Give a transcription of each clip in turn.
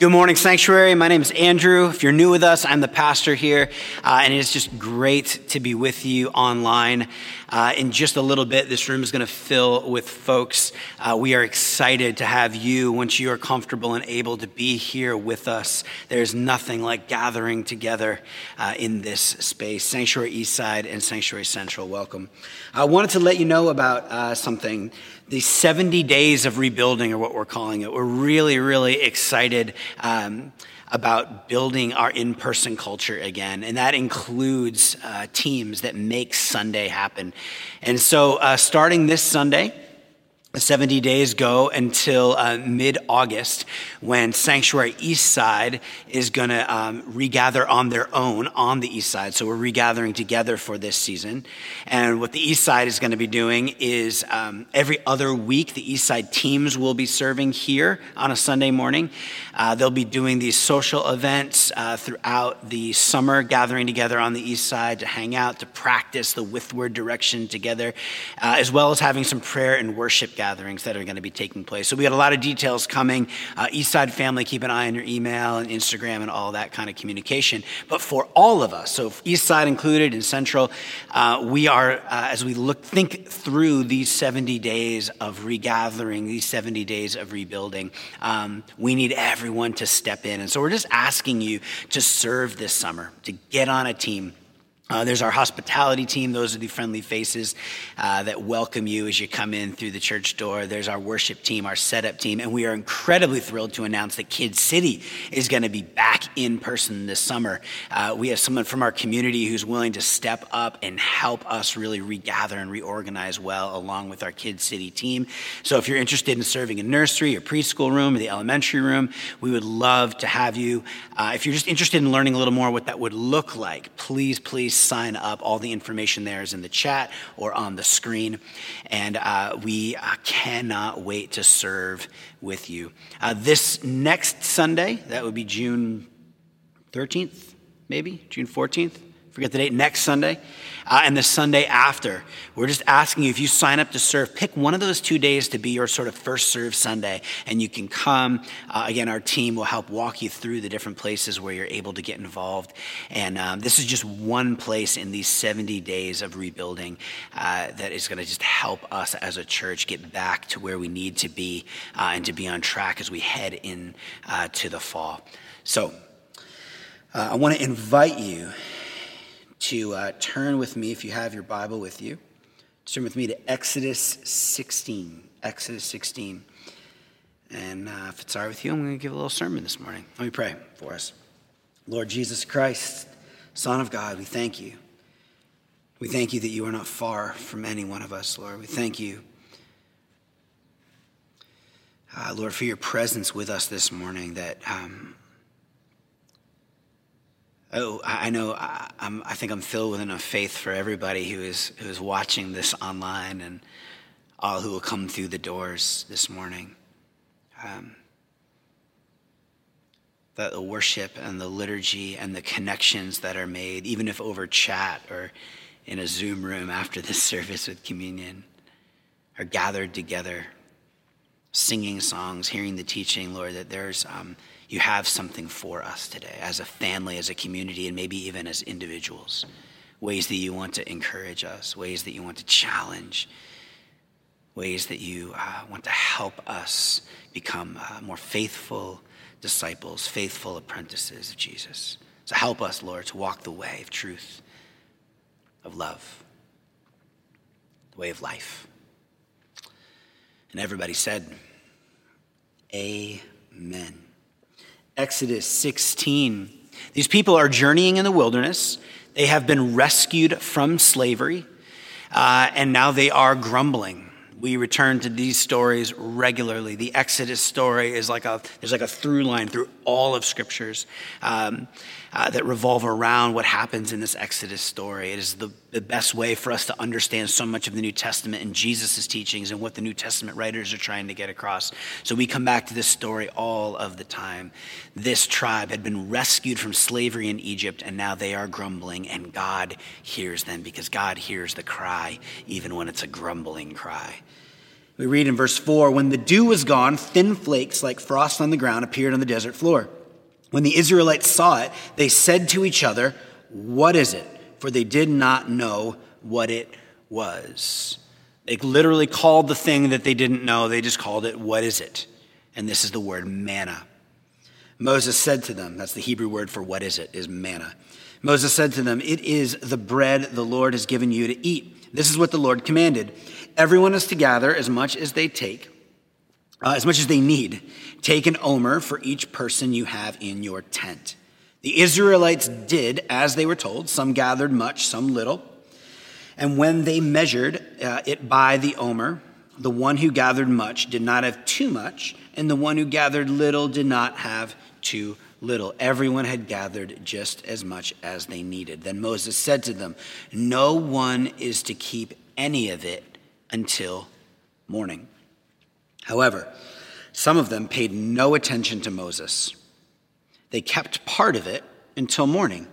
Good morning, Sanctuary. My name is Andrew. If you're new with us, I'm the pastor here, uh, and it's just great to be with you online. Uh, in just a little bit, this room is going to fill with folks. Uh, we are excited to have you once you are comfortable and able to be here with us. There's nothing like gathering together uh, in this space. Sanctuary Eastside and Sanctuary Central, welcome. I wanted to let you know about uh, something the 70 days of rebuilding, or what we're calling it. We're really, really excited. Um, about building our in person culture again, and that includes uh, teams that make Sunday happen. And so, uh, starting this Sunday, 70 days go until uh, mid August when Sanctuary East Side is going to um, regather on their own on the East Side. So we're regathering together for this season. And what the East Side is going to be doing is um, every other week, the East Side teams will be serving here on a Sunday morning. Uh, they'll be doing these social events uh, throughout the summer, gathering together on the East Side to hang out, to practice the withward direction together, uh, as well as having some prayer and worship gatherings that are going to be taking place. So we got a lot of details coming. Uh, East Side family, keep an eye on your email and Instagram and all that kind of communication. But for all of us, so East Side included and Central, uh, we are uh, as we look think through these 70 days of regathering, these 70 days of rebuilding. Um, we need everyone to step in, and so we're just asking you to serve this summer, to get on a team uh, there's our hospitality team. Those are the friendly faces uh, that welcome you as you come in through the church door. There's our worship team, our setup team. And we are incredibly thrilled to announce that Kid City is going to be back in person this summer. Uh, we have someone from our community who's willing to step up and help us really regather and reorganize well along with our Kid City team. So if you're interested in serving in nursery or preschool room or the elementary room, we would love to have you. Uh, if you're just interested in learning a little more what that would look like, please, please sign up. All the information there is in the chat or on the screen. And uh, we uh, cannot wait to serve with you. Uh, this next Sunday, that would be June 13th, maybe, June 14th forget the date, next Sunday, uh, and the Sunday after. We're just asking you if you sign up to serve, pick one of those two days to be your sort of first serve Sunday, and you can come. Uh, again, our team will help walk you through the different places where you're able to get involved. And um, this is just one place in these 70 days of rebuilding uh, that is going to just help us as a church get back to where we need to be uh, and to be on track as we head in uh, to the fall. So, uh, I want to invite you to uh, turn with me, if you have your Bible with you, turn with me to Exodus 16. Exodus 16. And uh, if it's all right with you, I'm going to give a little sermon this morning. Let me pray for us. Lord Jesus Christ, Son of God, we thank you. We thank you that you are not far from any one of us, Lord. We thank you, uh, Lord, for your presence with us this morning, that um, Oh, I know. I, I think I'm filled with enough faith for everybody who is who is watching this online and all who will come through the doors this morning. Um, that the worship and the liturgy and the connections that are made, even if over chat or in a Zoom room after the service with communion, are gathered together, singing songs, hearing the teaching, Lord. That there's um, you have something for us today as a family, as a community, and maybe even as individuals. Ways that you want to encourage us, ways that you want to challenge, ways that you uh, want to help us become uh, more faithful disciples, faithful apprentices of Jesus. So help us, Lord, to walk the way of truth, of love, the way of life. And everybody said, Amen. Exodus 16. These people are journeying in the wilderness. They have been rescued from slavery, uh, and now they are grumbling. We return to these stories regularly. The Exodus story is like a there's like a through line through all of scriptures. Um, uh, that revolve around what happens in this Exodus story. It is the, the best way for us to understand so much of the New Testament and Jesus' teachings and what the New Testament writers are trying to get across. So we come back to this story all of the time. This tribe had been rescued from slavery in Egypt, and now they are grumbling, and God hears them because God hears the cry, even when it's a grumbling cry. We read in verse 4 When the dew was gone, thin flakes like frost on the ground appeared on the desert floor. When the Israelites saw it, they said to each other, What is it? For they did not know what it was. They literally called the thing that they didn't know, they just called it, What is it? And this is the word manna. Moses said to them, that's the Hebrew word for what is it, is manna. Moses said to them, It is the bread the Lord has given you to eat. This is what the Lord commanded. Everyone is to gather as much as they take, uh, as much as they need. Take an omer for each person you have in your tent. The Israelites did as they were told. Some gathered much, some little. And when they measured uh, it by the omer, the one who gathered much did not have too much, and the one who gathered little did not have too little. Everyone had gathered just as much as they needed. Then Moses said to them, No one is to keep any of it until morning. However, some of them paid no attention to Moses. They kept part of it until morning,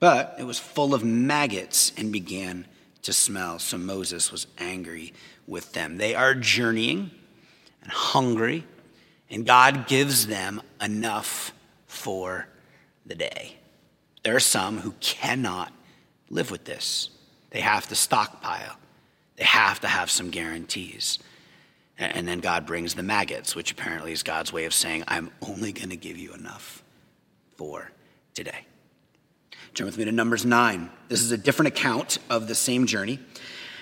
but it was full of maggots and began to smell. So Moses was angry with them. They are journeying and hungry, and God gives them enough for the day. There are some who cannot live with this. They have to stockpile, they have to have some guarantees. And then God brings the maggots, which apparently is God's way of saying, I'm only going to give you enough for today. Turn with me to Numbers 9. This is a different account of the same journey.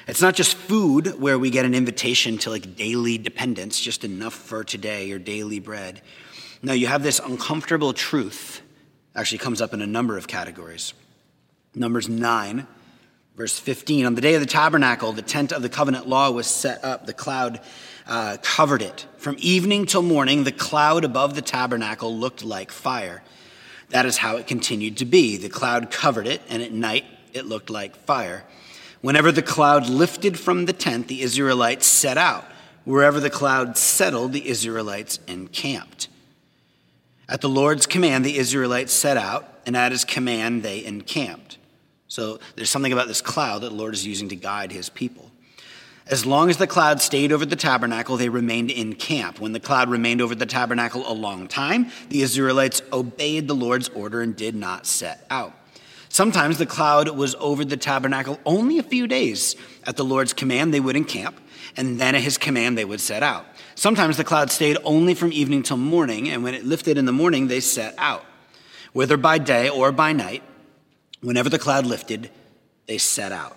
It's not just food where we get an invitation to like daily dependence, just enough for today or daily bread. No, you have this uncomfortable truth. Actually, comes up in a number of categories. Numbers 9, verse 15. On the day of the tabernacle, the tent of the covenant law was set up. The cloud uh, covered it. From evening till morning, the cloud above the tabernacle looked like fire. That is how it continued to be. The cloud covered it, and at night it looked like fire. Whenever the cloud lifted from the tent, the Israelites set out. Wherever the cloud settled, the Israelites encamped. At the Lord's command, the Israelites set out, and at his command, they encamped. So there's something about this cloud that the Lord is using to guide his people. As long as the cloud stayed over the tabernacle, they remained in camp. When the cloud remained over the tabernacle a long time, the Israelites obeyed the Lord's order and did not set out. Sometimes the cloud was over the tabernacle only a few days. At the Lord's command, they would encamp, and then at his command, they would set out. Sometimes the cloud stayed only from evening till morning, and when it lifted in the morning, they set out. Whether by day or by night, whenever the cloud lifted, they set out.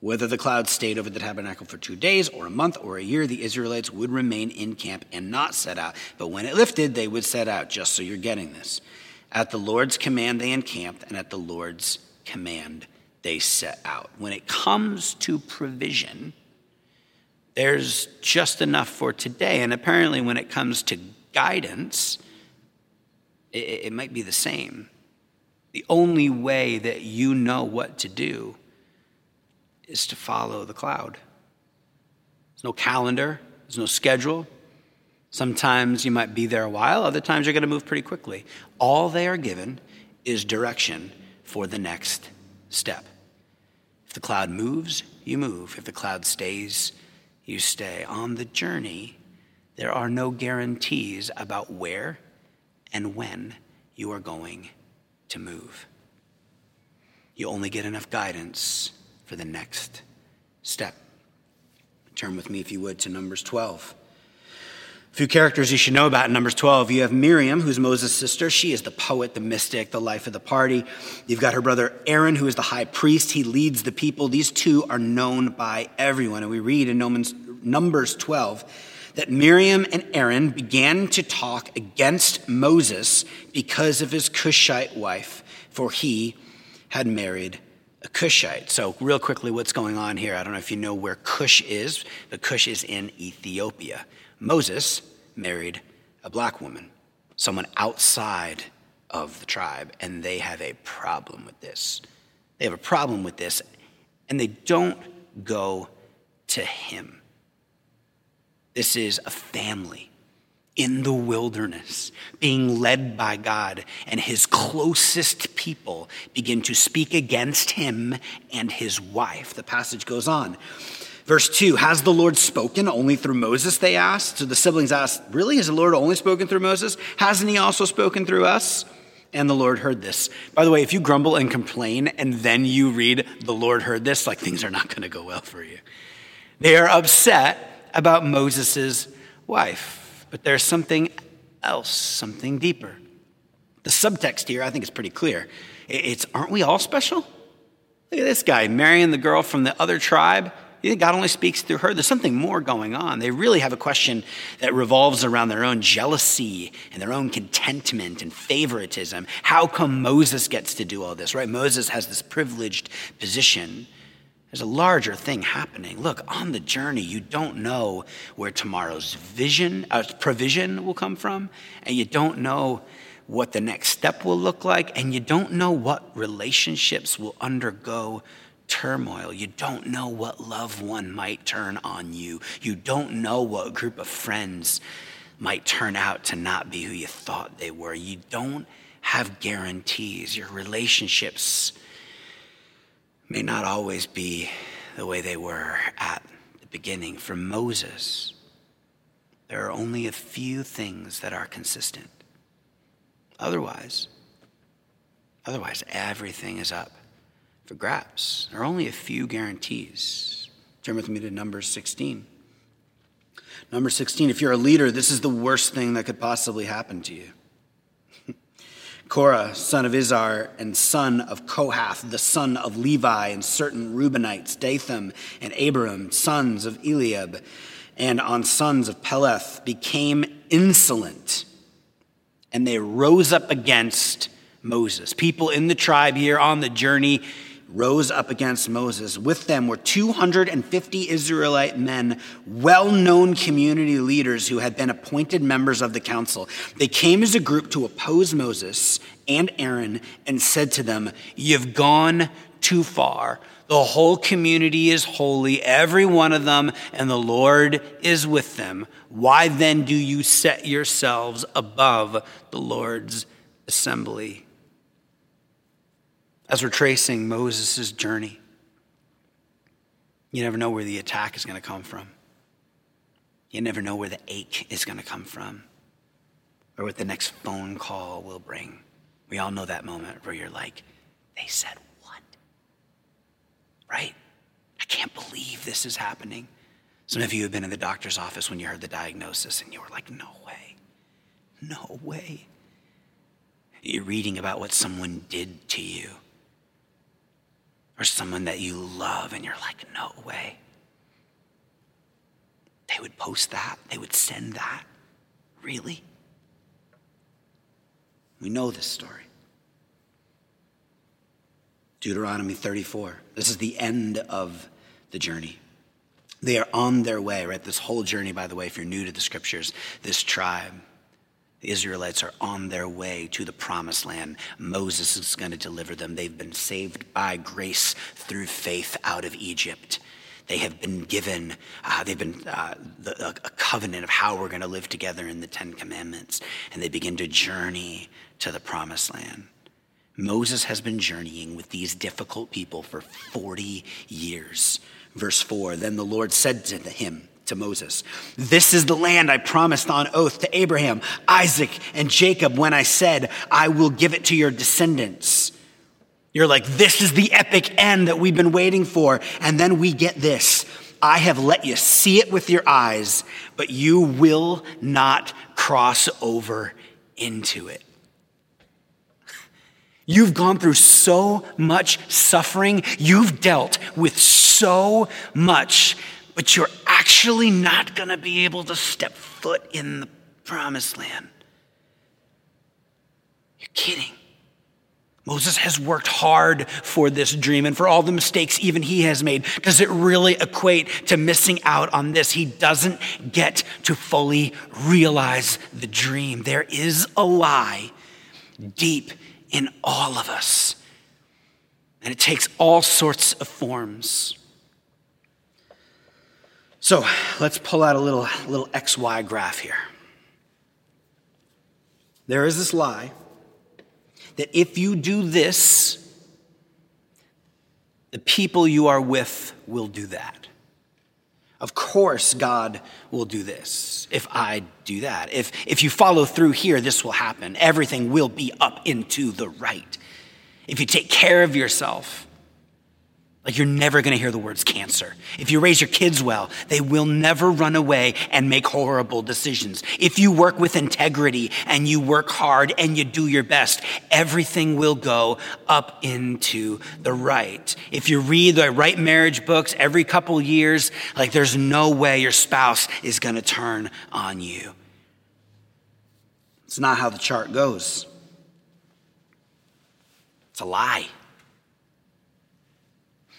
Whether the cloud stayed over the tabernacle for two days or a month or a year, the Israelites would remain in camp and not set out. But when it lifted, they would set out, just so you're getting this. At the Lord's command, they encamped, and at the Lord's command, they set out. When it comes to provision, there's just enough for today. And apparently, when it comes to guidance, it, it, might be the same. The only way that you know what to do is to follow the cloud. There's no calendar, there's no schedule. Sometimes you might be there a while, other times you're going to move pretty quickly. All they are given is direction for the next step. If the cloud moves, you move. If the cloud stays, you stay. On the journey, there are no guarantees about where and when you are going to move. You only get enough guidance for the next step. Turn with me, if you would, to Numbers 12. A few characters you should know about in Numbers 12. You have Miriam, who's Moses' sister. She is the poet, the mystic, the life of the party. You've got her brother Aaron, who is the high priest. He leads the people. These two are known by everyone. And we read in Numbers 12 that Miriam and Aaron began to talk against Moses because of his Cushite wife, for he had married a Cushite. So, real quickly, what's going on here? I don't know if you know where Cush is, but Cush is in Ethiopia. Moses married a black woman, someone outside of the tribe, and they have a problem with this. They have a problem with this, and they don't go to him. This is a family in the wilderness, being led by God, and his closest people begin to speak against him and his wife. The passage goes on. Verse 2 Has the Lord spoken only through Moses? They asked. So the siblings asked, Really? Has the Lord only spoken through Moses? Hasn't he also spoken through us? And the Lord heard this. By the way, if you grumble and complain and then you read, The Lord heard this, like things are not going to go well for you. They are upset about Moses' wife, but there's something else, something deeper. The subtext here, I think, is pretty clear. It's, aren't we all special? Look at this guy marrying the girl from the other tribe. You think God only speaks through her? There's something more going on. They really have a question that revolves around their own jealousy and their own contentment and favoritism. How come Moses gets to do all this, right? Moses has this privileged position. There's a larger thing happening. Look, on the journey, you don't know where tomorrow's vision, uh, provision will come from, and you don't know what the next step will look like, and you don't know what relationships will undergo turmoil. You don't know what loved one might turn on you. You don't know what group of friends might turn out to not be who you thought they were. You don't have guarantees. Your relationships may not always be the way they were at the beginning. For Moses, there are only a few things that are consistent. Otherwise, otherwise everything is up for grabs. There are only a few guarantees. Turn with me to Numbers 16. Number 16, if you're a leader, this is the worst thing that could possibly happen to you. Korah, son of Izhar, and son of Kohath, the son of Levi, and certain Reubenites, Dathan and Abiram, sons of Eliab, and on sons of Peleth, became insolent, and they rose up against Moses. People in the tribe here on the journey rose up against Moses. With them were 250 Israelite men, well known community leaders who had been appointed members of the council. They came as a group to oppose Moses and Aaron and said to them, You've gone too far. The whole community is holy, every one of them, and the Lord is with them. Why then do you set yourselves above the Lord's assembly? As we're tracing Moses' journey. You never know where the attack is going to come from. You never know where the ache is going to come from or what the next phone call will bring. We all know that moment where you're like, they said what? Right? I can't believe this is happening. Some of you have been in the doctor's office when you heard the diagnosis and you were like, no way. No way. You're reading about what someone did to you or someone that you love and you're like, no way. They would post that, they would send that. Really? We know this story. Deuteronomy 34. This is the end of the journey. They are on their way, right? This whole journey, by the way, if you're new to the scriptures, this tribe, the Israelites are on their way to the promised land. Moses is going to deliver them. They've been saved by grace through faith out of Egypt. They have been given, uh, they've been uh, the, a covenant of how we're going to live together in the Ten Commandments. And they begin to journey to the promised land. Moses has been journeying with these difficult people for 40 years. Verse 4 Then the Lord said to him, to Moses. This is the land I promised on oath to Abraham, Isaac, and Jacob when I said, I will give it to your descendants. You're like, this is the epic end that we've been waiting for. And then we get this I have let you see it with your eyes, but you will not cross over into it. You've gone through so much suffering. You've dealt with so much but you're actually not going to be able to step foot in the promised land. You're kidding. Moses has worked hard for this dream and for all the mistakes even he has made. Does it really equate to missing out on this? He doesn't get to fully realize the dream. There is a lie deep in all of us, and it takes all sorts of forms. So let's pull out a little, little XY graph here. There is this lie that if you do this, the people you are with will do that. Of course, God will do this if I do that. If, if you follow through here, this will happen. Everything will be up into the right. If you take care of yourself, like you're never going to hear the words cancer. If you raise your kids well, they will never run away and make horrible decisions. If you work with integrity and you work hard and you do your best, everything will go up into the right. If you read the right marriage books every couple years, like there's no way your spouse is going to turn on you. It's not how the chart goes. It's a lie.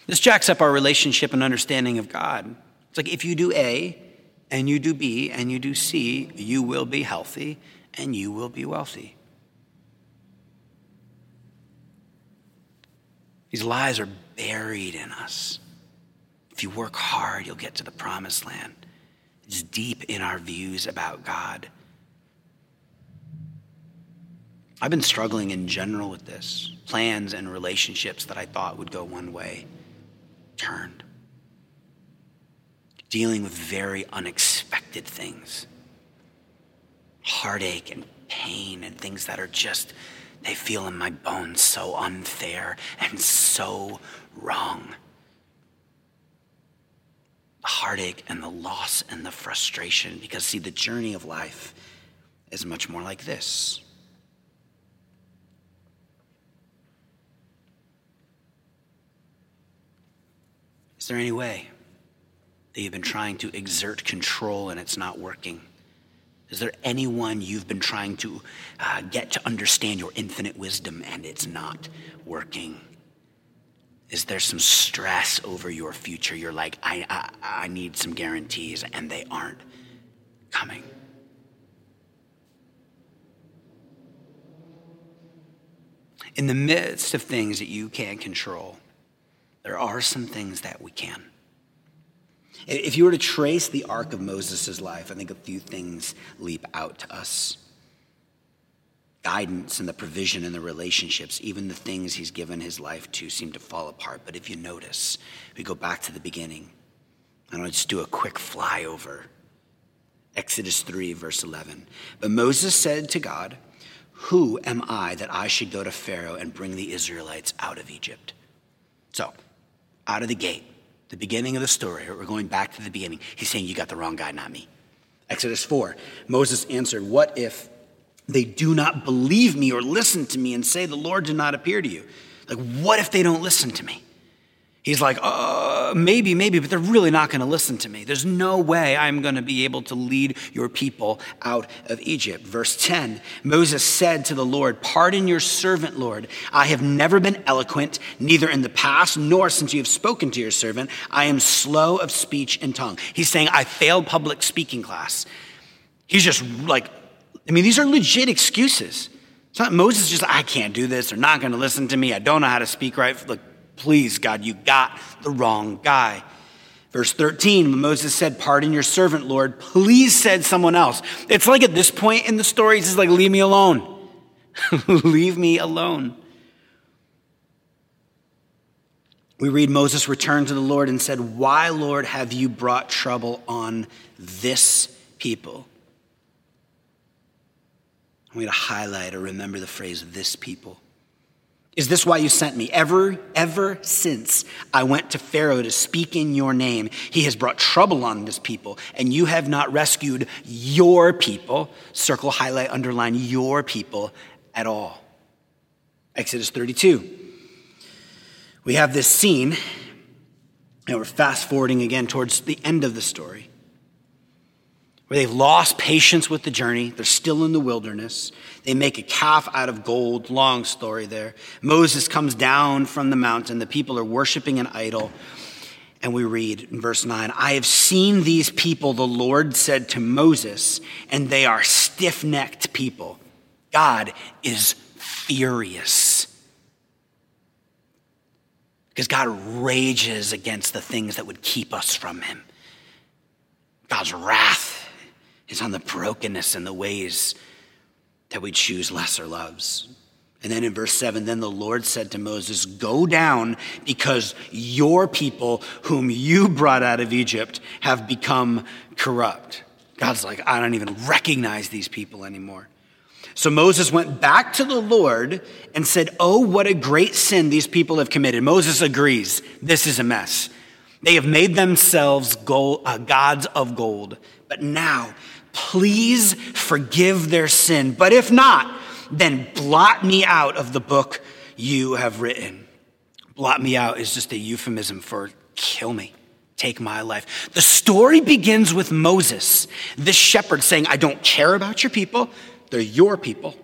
This jacks up our relationship and understanding of God. It's like if you do A and you do B and you do C, you will be healthy and you will be wealthy. These lies are buried in us. If you work hard, you'll get to the promised land. It's deep in our views about God. I've been struggling in general with this plans and relationships that I thought would go one way turned. Dealing with very unexpected things heartache and pain and things that are just, they feel in my bones so unfair and so wrong. The heartache and the loss and the frustration, because see, the journey of life is much more like this. Is there any way that you've been trying to exert control and it's not working? Is there anyone you've been trying to uh, get to understand your infinite wisdom and it's not working? Is there some stress over your future? You're like, I, I, I need some guarantees, and they aren't coming. In the midst of things that you can't control, there are some things that we can. If you were to trace the arc of Moses' life, I think a few things leap out to us guidance and the provision and the relationships, even the things he's given his life to, seem to fall apart. But if you notice, we go back to the beginning. And I'll just do a quick flyover. Exodus 3, verse 11. But Moses said to God, Who am I that I should go to Pharaoh and bring the Israelites out of Egypt? So, out of the gate, the beginning of the story, we're going back to the beginning. He's saying, You got the wrong guy, not me. Exodus 4, Moses answered, What if they do not believe me or listen to me and say, The Lord did not appear to you? Like, what if they don't listen to me? He's like, uh, maybe, maybe, but they're really not going to listen to me. There's no way I'm going to be able to lead your people out of Egypt. Verse 10 Moses said to the Lord, Pardon your servant, Lord. I have never been eloquent, neither in the past nor since you have spoken to your servant. I am slow of speech and tongue. He's saying, I failed public speaking class. He's just like, I mean, these are legit excuses. It's not Moses just, I can't do this. They're not going to listen to me. I don't know how to speak right. Look, Please, God, you got the wrong guy. Verse 13, when Moses said, Pardon your servant, Lord. Please, said someone else. It's like at this point in the story, he's just like, Leave me alone. Leave me alone. We read Moses returned to the Lord and said, Why, Lord, have you brought trouble on this people? I'm going to highlight or remember the phrase, this people. Is this why you sent me? Ever, ever since I went to Pharaoh to speak in your name, he has brought trouble on this people, and you have not rescued your people. Circle, highlight, underline your people at all. Exodus 32. We have this scene, and we're fast forwarding again towards the end of the story where they've lost patience with the journey. They're still in the wilderness. They make a calf out of gold. Long story there. Moses comes down from the mountain. The people are worshiping an idol. And we read in verse 9 I have seen these people, the Lord said to Moses, and they are stiff necked people. God is furious. Because God rages against the things that would keep us from Him. God's wrath is on the brokenness and the ways that we choose lesser loves. And then in verse 7, then the Lord said to Moses, Go down because your people, whom you brought out of Egypt, have become corrupt. God's like, I don't even recognize these people anymore. So Moses went back to the Lord and said, Oh, what a great sin these people have committed. Moses agrees, this is a mess. They have made themselves gold, uh, gods of gold. But now, please forgive their sin. But if not, then blot me out of the book you have written. Blot me out is just a euphemism for kill me, take my life. The story begins with Moses, this shepherd, saying, I don't care about your people, they're your people.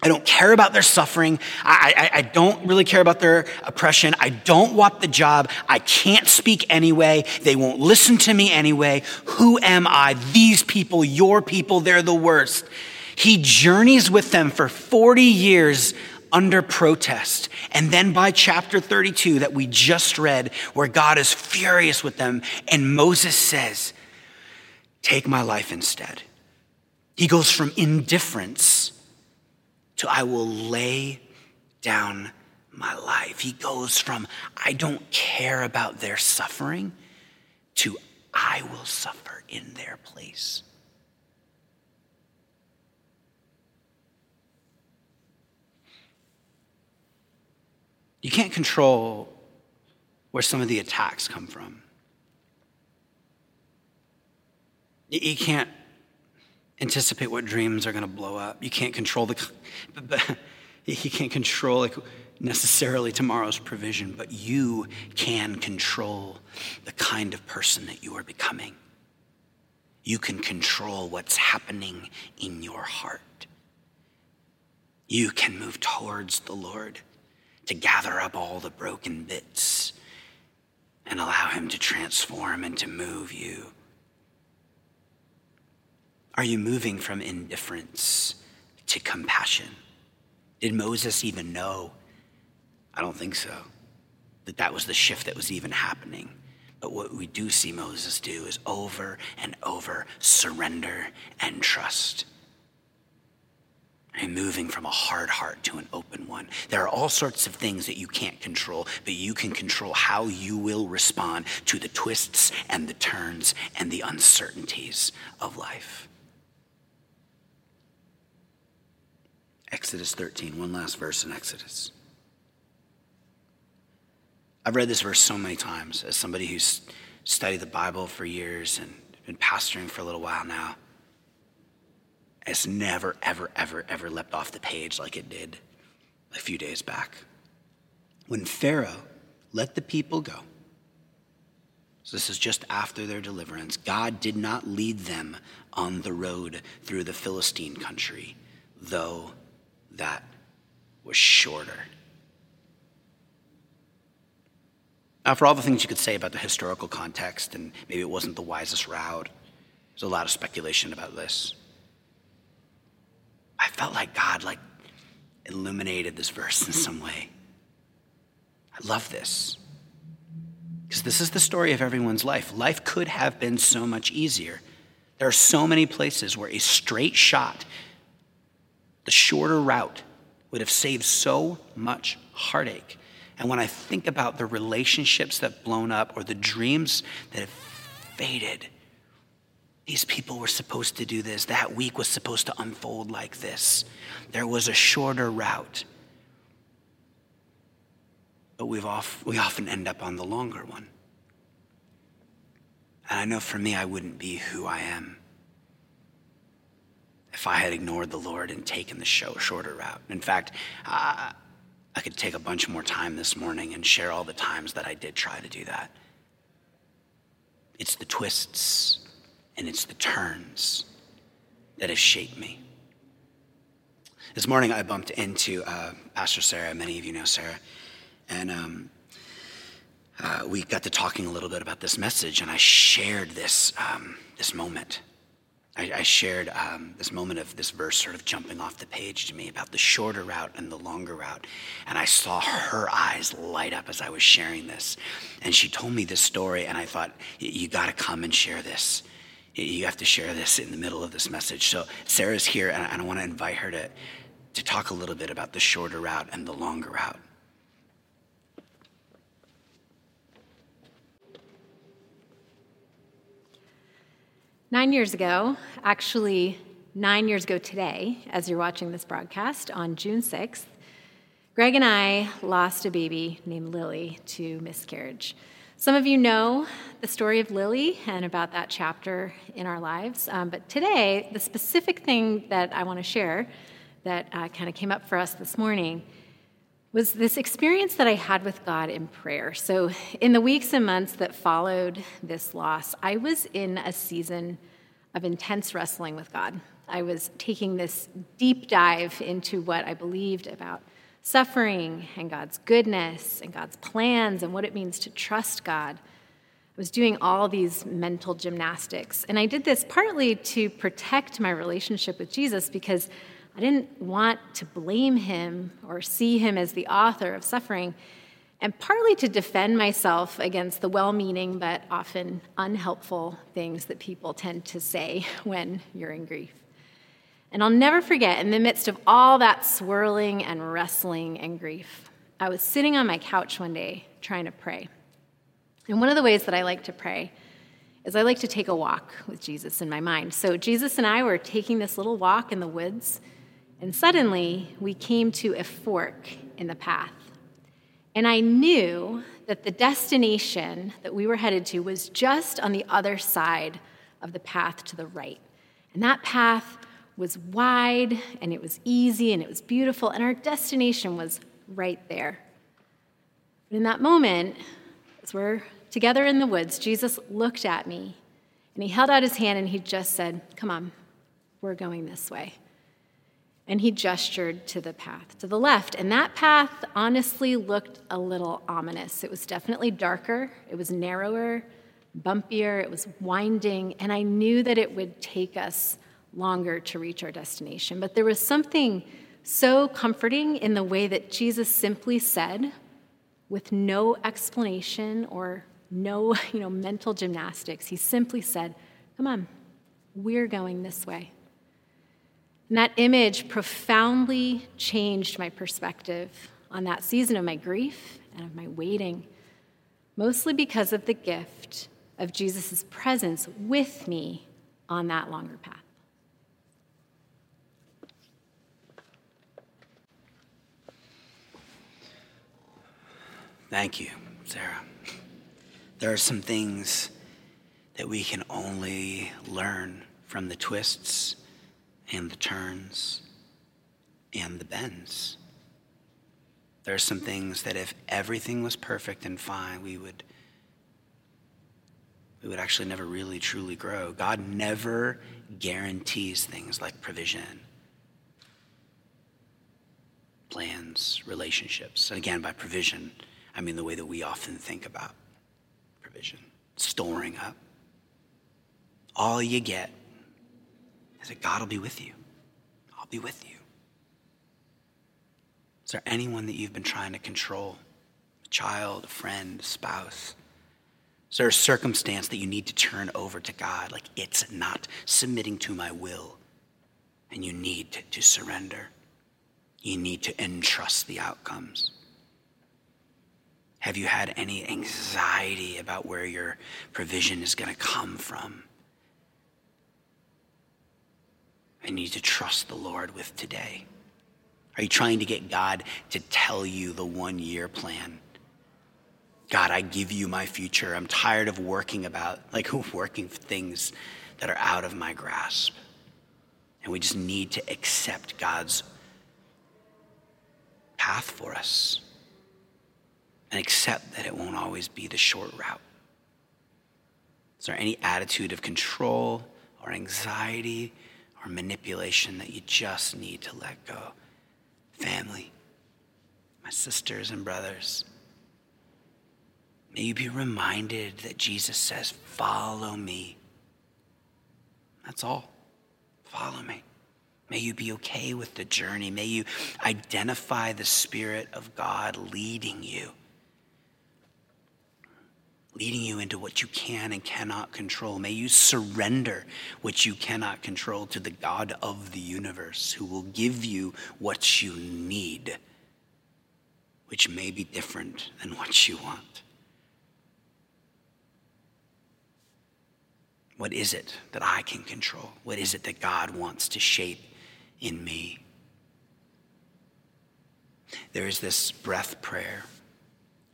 I don't care about their suffering. I, I, I, don't really care about their oppression. I don't want the job. I can't speak anyway. They won't listen to me anyway. Who am I? These people, your people, they're the worst. He journeys with them for 40 years under protest. And then by chapter 32 that we just read, where God is furious with them, and Moses says, Take my life instead. He goes from indifference to I will lay down my life. He goes from I don't care about their suffering to I will suffer in their place. You can't control where some of the attacks come from. You can't anticipate what dreams are going to blow up. You can't control the, you can't control like necessarily tomorrow's provision, but you can control the kind of person that you are becoming. You can control what's happening in your heart. You can move towards the Lord to gather up all the broken bits and allow Him to transform and to move you. Are you moving from indifference to compassion? Did Moses even know? I don't think so. That that was the shift that was even happening. But what we do see Moses do is over and over surrender and trust and moving from a hard heart to an open one. There are all sorts of things that you can't control, but you can control how you will respond to the twists and the turns and the uncertainties of life. Exodus 13, one last verse in Exodus. I've read this verse so many times as somebody who's studied the Bible for years and been pastoring for a little while now. It's never, ever, ever, ever leapt off the page like it did a few days back. When Pharaoh let the people go, so this is just after their deliverance, God did not lead them on the road through the Philistine country, though that was shorter. Now, for all the things you could say about the historical context, and maybe it wasn't the wisest route, there's a lot of speculation about this. I felt like God like illuminated this verse in some way. I love this. Because this is the story of everyone's life. Life could have been so much easier. There are so many places where a straight shot, the shorter route, would have saved so much heartache. And when I think about the relationships that have blown up or the dreams that have faded, these people were supposed to do this. That week was supposed to unfold like this. There was a shorter route. But we've off, we often end up on the longer one. And I know for me, I wouldn't be who I am if I had ignored the Lord and taken the show, shorter route. In fact, I, I could take a bunch more time this morning and share all the times that I did try to do that. It's the twists and it's the turns that have shaped me. This morning, I bumped into uh, Pastor Sarah. Many of you know Sarah. And um, uh, we got to talking a little bit about this message, and I shared this, um, this moment. I, I shared um, this moment of this verse sort of jumping off the page to me about the shorter route and the longer route. And I saw her eyes light up as I was sharing this. And she told me this story, and I thought, you got to come and share this you have to share this in the middle of this message. So Sarah's here, and I want to invite her to, to talk a little bit about the shorter route and the longer route. Nine years ago, actually, nine years ago today, as you're watching this broadcast on June 6th, Greg and I lost a baby named Lily to miscarriage. Some of you know the story of Lily and about that chapter in our lives, um, but today, the specific thing that I want to share that uh, kind of came up for us this morning was this experience that I had with God in prayer. So, in the weeks and months that followed this loss, I was in a season of intense wrestling with God. I was taking this deep dive into what I believed about suffering and God's goodness and God's plans and what it means to trust God. I was doing all these mental gymnastics. And I did this partly to protect my relationship with Jesus because I didn't want to blame him or see him as the author of suffering, and partly to defend myself against the well meaning but often unhelpful things that people tend to say when you're in grief. And I'll never forget, in the midst of all that swirling and wrestling and grief, I was sitting on my couch one day trying to pray. And one of the ways that I like to pray is I like to take a walk with Jesus in my mind. So Jesus and I were taking this little walk in the woods and suddenly, we came to a fork in the path. And I knew that the destination that we were headed to was just on the other side of the path to the right. And that path was wide and it was easy and it was beautiful, and our destination was right there. But in that moment, as we're together in the woods, Jesus looked at me and he held out his hand and he just said, Come on, we're going this way and he gestured to the path to the left. And that path honestly looked a little ominous. It was definitely darker, it was narrower, bumpier, it was winding, and I knew that it would take us longer to reach our destination. But there was something so comforting in the way that Jesus simply said, with no explanation or no you know, mental gymnastics, he simply said, Come on, we're going this way. And that image profoundly changed my perspective on that season of my grief and of my waiting, mostly because of the gift of Jesus' presence with me on that longer path. Thank you, Sarah. There are some things that we can only learn from the twists and the turns and the bends. There are some things that if everything was perfect and fine, we would we would actually never really truly grow. God never guarantees things like provision, plans, relationships. And again, by provision, I mean the way that we often think about provision, storing up. All you get that God will be with you. I'll be with you. Is there anyone that you've been trying to control? A child, a friend, a spouse? Is there a circumstance that you need to turn over to God? Like it's not submitting to my will, and you need to surrender. You need to entrust the outcomes. Have you had any anxiety about where your provision is going to come from? I need to trust the Lord with today? Are you trying to get God to tell you the one year plan? God, I give you my future. I'm tired of working about, like, working for things that are out of my grasp. And we just need to accept God's path for us and accept that it won't always be the short route. Is there any attitude of control or anxiety or manipulation that you just need to let go. Family, my sisters and brothers, may you be reminded that Jesus says, Follow me. That's all. Follow me. May you be okay with the journey. May you identify the Spirit of God leading you. Leading you into what you can and cannot control. May you surrender what you cannot control to the God of the universe who will give you what you need, which may be different than what you want. What is it that I can control? What is it that God wants to shape in me? There is this breath prayer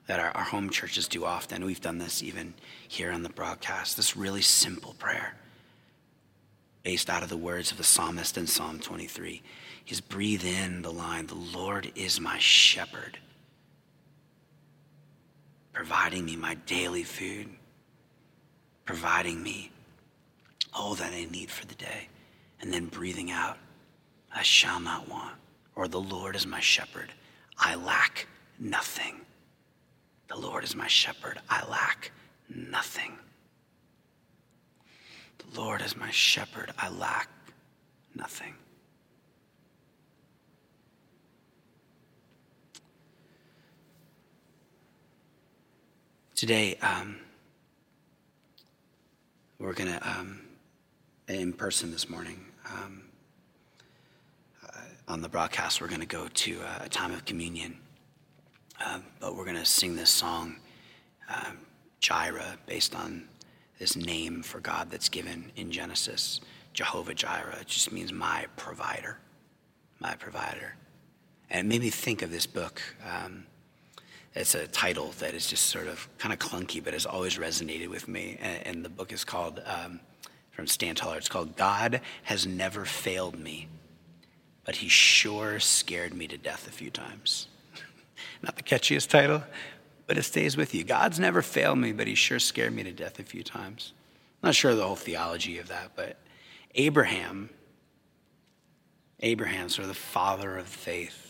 that our, our home churches do often. We've done this even here on the broadcast. This really simple prayer based out of the words of the psalmist in Psalm 23. He's breathe in the line, The Lord is my shepherd, providing me my daily food, providing me all that I need for the day. And then breathing out, I shall not want, or the Lord is my shepherd, I lack nothing. The Lord is my shepherd. I lack nothing. The Lord is my shepherd. I lack nothing. Today, um, we're going to, um, in person this morning, um, uh, on the broadcast, we're going to go to a time of communion. Um, but we're going to sing this song, um, Jireh, based on this name for God that's given in Genesis, Jehovah Jireh. It just means my provider, my provider. And it made me think of this book. Um, it's a title that is just sort of kind of clunky, but has always resonated with me. And, and the book is called, um, from Stan Toller, it's called God Has Never Failed Me, but He Sure Scared Me to Death a Few Times. Not the catchiest title, but it stays with you. God's never failed me, but he sure scared me to death a few times. I'm not sure the whole theology of that, but Abraham, Abraham, sort of the father of faith.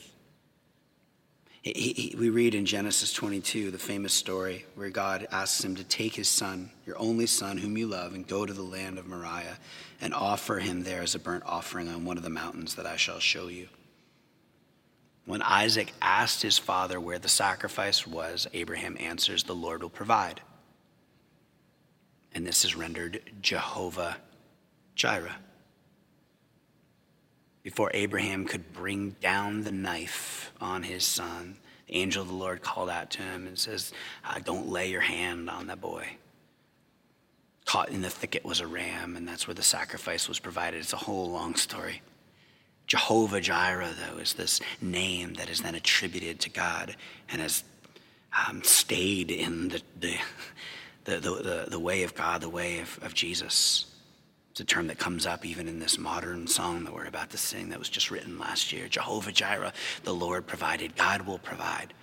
He, he, we read in Genesis 22 the famous story where God asks him to take his son, your only son, whom you love, and go to the land of Moriah and offer him there as a burnt offering on one of the mountains that I shall show you. When Isaac asked his father where the sacrifice was, Abraham answers, The Lord will provide. And this is rendered Jehovah Jireh. Before Abraham could bring down the knife on his son, the angel of the Lord called out to him and says, uh, Don't lay your hand on that boy. Caught in the thicket was a ram, and that's where the sacrifice was provided. It's a whole long story. Jehovah Jireh, though, is this name that is then attributed to God and has um, stayed in the, the, the, the, the way of God, the way of, of Jesus. It's a term that comes up even in this modern song that we're about to sing that was just written last year. Jehovah Jireh, the Lord provided, God will provide.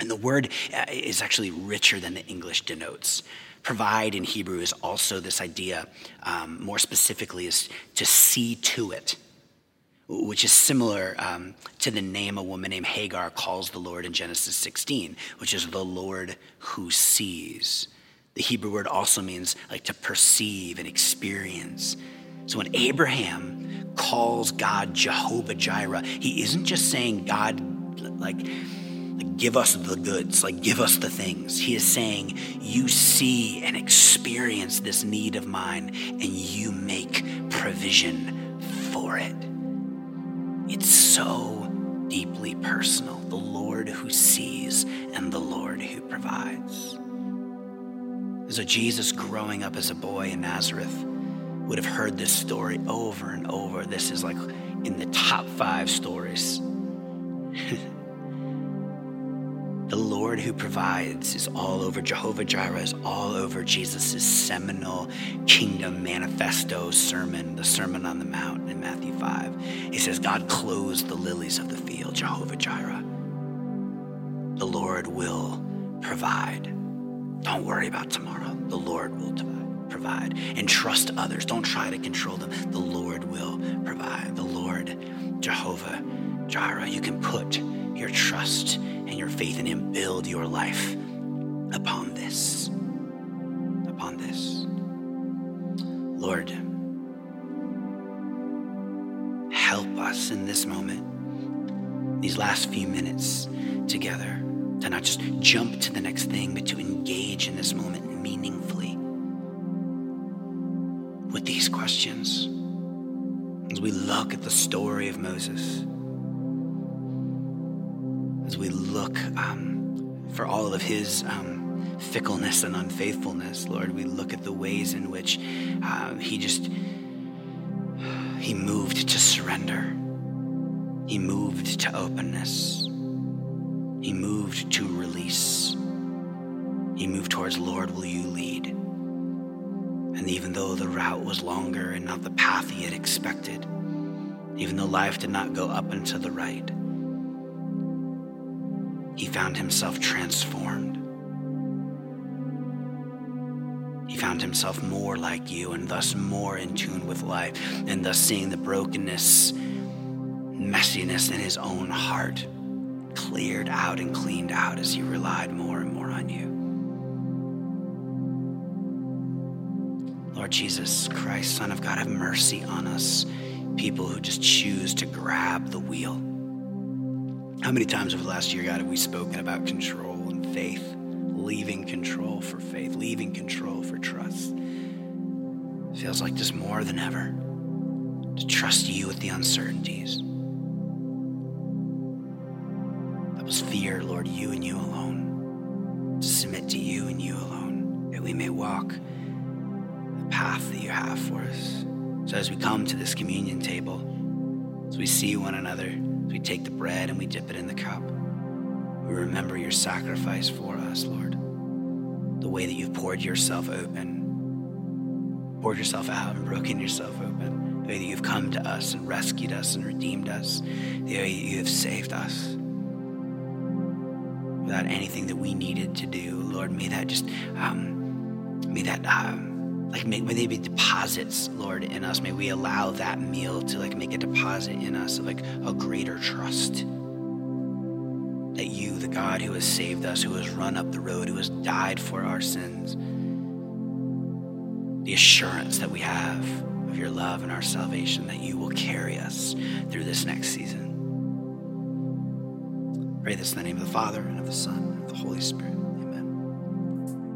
And the word uh, is actually richer than the English denotes. Provide in Hebrew is also this idea, um, more specifically, is to see to it which is similar um, to the name a woman named Hagar calls the Lord in Genesis 16, which is the Lord who sees. The Hebrew word also means like to perceive and experience. So when Abraham calls God Jehovah Jireh, he isn't just saying, God, like, like, give us the goods, like, give us the things. He is saying, You see and experience this need of mine, and you make provision for it. It's so deeply personal. The Lord who sees and the Lord who provides. So, Jesus, growing up as a boy in Nazareth, would have heard this story over and over. This is like in the top five stories. The Lord who provides is all over. Jehovah Jireh is all over Jesus' seminal kingdom manifesto sermon, the Sermon on the Mount in Matthew 5. He says, God clothes the lilies of the field, Jehovah Jireh. The Lord will provide. Don't worry about tomorrow. The Lord will provide. And trust others. Don't try to control them. The Lord will provide. The Lord, Jehovah Jireh, you can put your trust and your faith in Him. Build your life upon this. Upon this. Lord, us in this moment, these last few minutes together, to not just jump to the next thing, but to engage in this moment meaningfully with these questions. As we look at the story of Moses, as we look um, for all of his um, fickleness and unfaithfulness, Lord, we look at the ways in which uh, he just he moved to surrender. He moved to openness. He moved to release. He moved towards, Lord, will you lead? And even though the route was longer and not the path he had expected, even though life did not go up and to the right, he found himself transformed. He found himself more like you and thus more in tune with life, and thus seeing the brokenness, messiness in his own heart cleared out and cleaned out as he relied more and more on you. Lord Jesus Christ, Son of God, have mercy on us, people who just choose to grab the wheel. How many times over the last year, God, have we spoken about control and faith, leaving control for faith, leaving control for trust? Feels like just more than ever to trust you with the uncertainties. Lord, you and you alone. To submit to you and you alone, that we may walk the path that you have for us. So as we come to this communion table, as we see one another, as we take the bread and we dip it in the cup. We remember your sacrifice for us, Lord. The way that you've poured yourself open, poured yourself out and broken yourself open. The way that you've come to us and rescued us and redeemed us. The way that you have saved us. Without anything that we needed to do, Lord, may that just, um, may that, um, like may, may they be deposits lord in us. May we allow that meal to like make a deposit in us of like a greater trust. That you the god who has saved us who has run up the road who has died for our sins the assurance that we have of your love and our salvation that you will carry us through this next season pray this in the name of the father and of the son and of the holy spirit